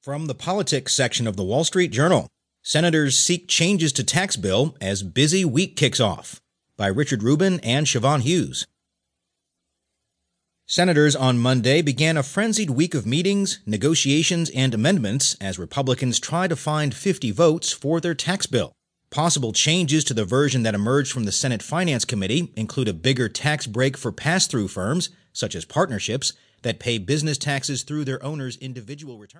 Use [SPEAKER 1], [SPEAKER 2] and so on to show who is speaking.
[SPEAKER 1] From the politics section of the Wall Street Journal, Senators seek changes to tax bill as busy week kicks off. By Richard Rubin and Siobhan Hughes. Senators on Monday began a frenzied week of meetings, negotiations, and amendments as Republicans try to find 50 votes for their tax bill. Possible changes to the version that emerged from the Senate Finance Committee include a bigger tax break for pass through firms, such as partnerships, that pay business taxes through their owners' individual returns.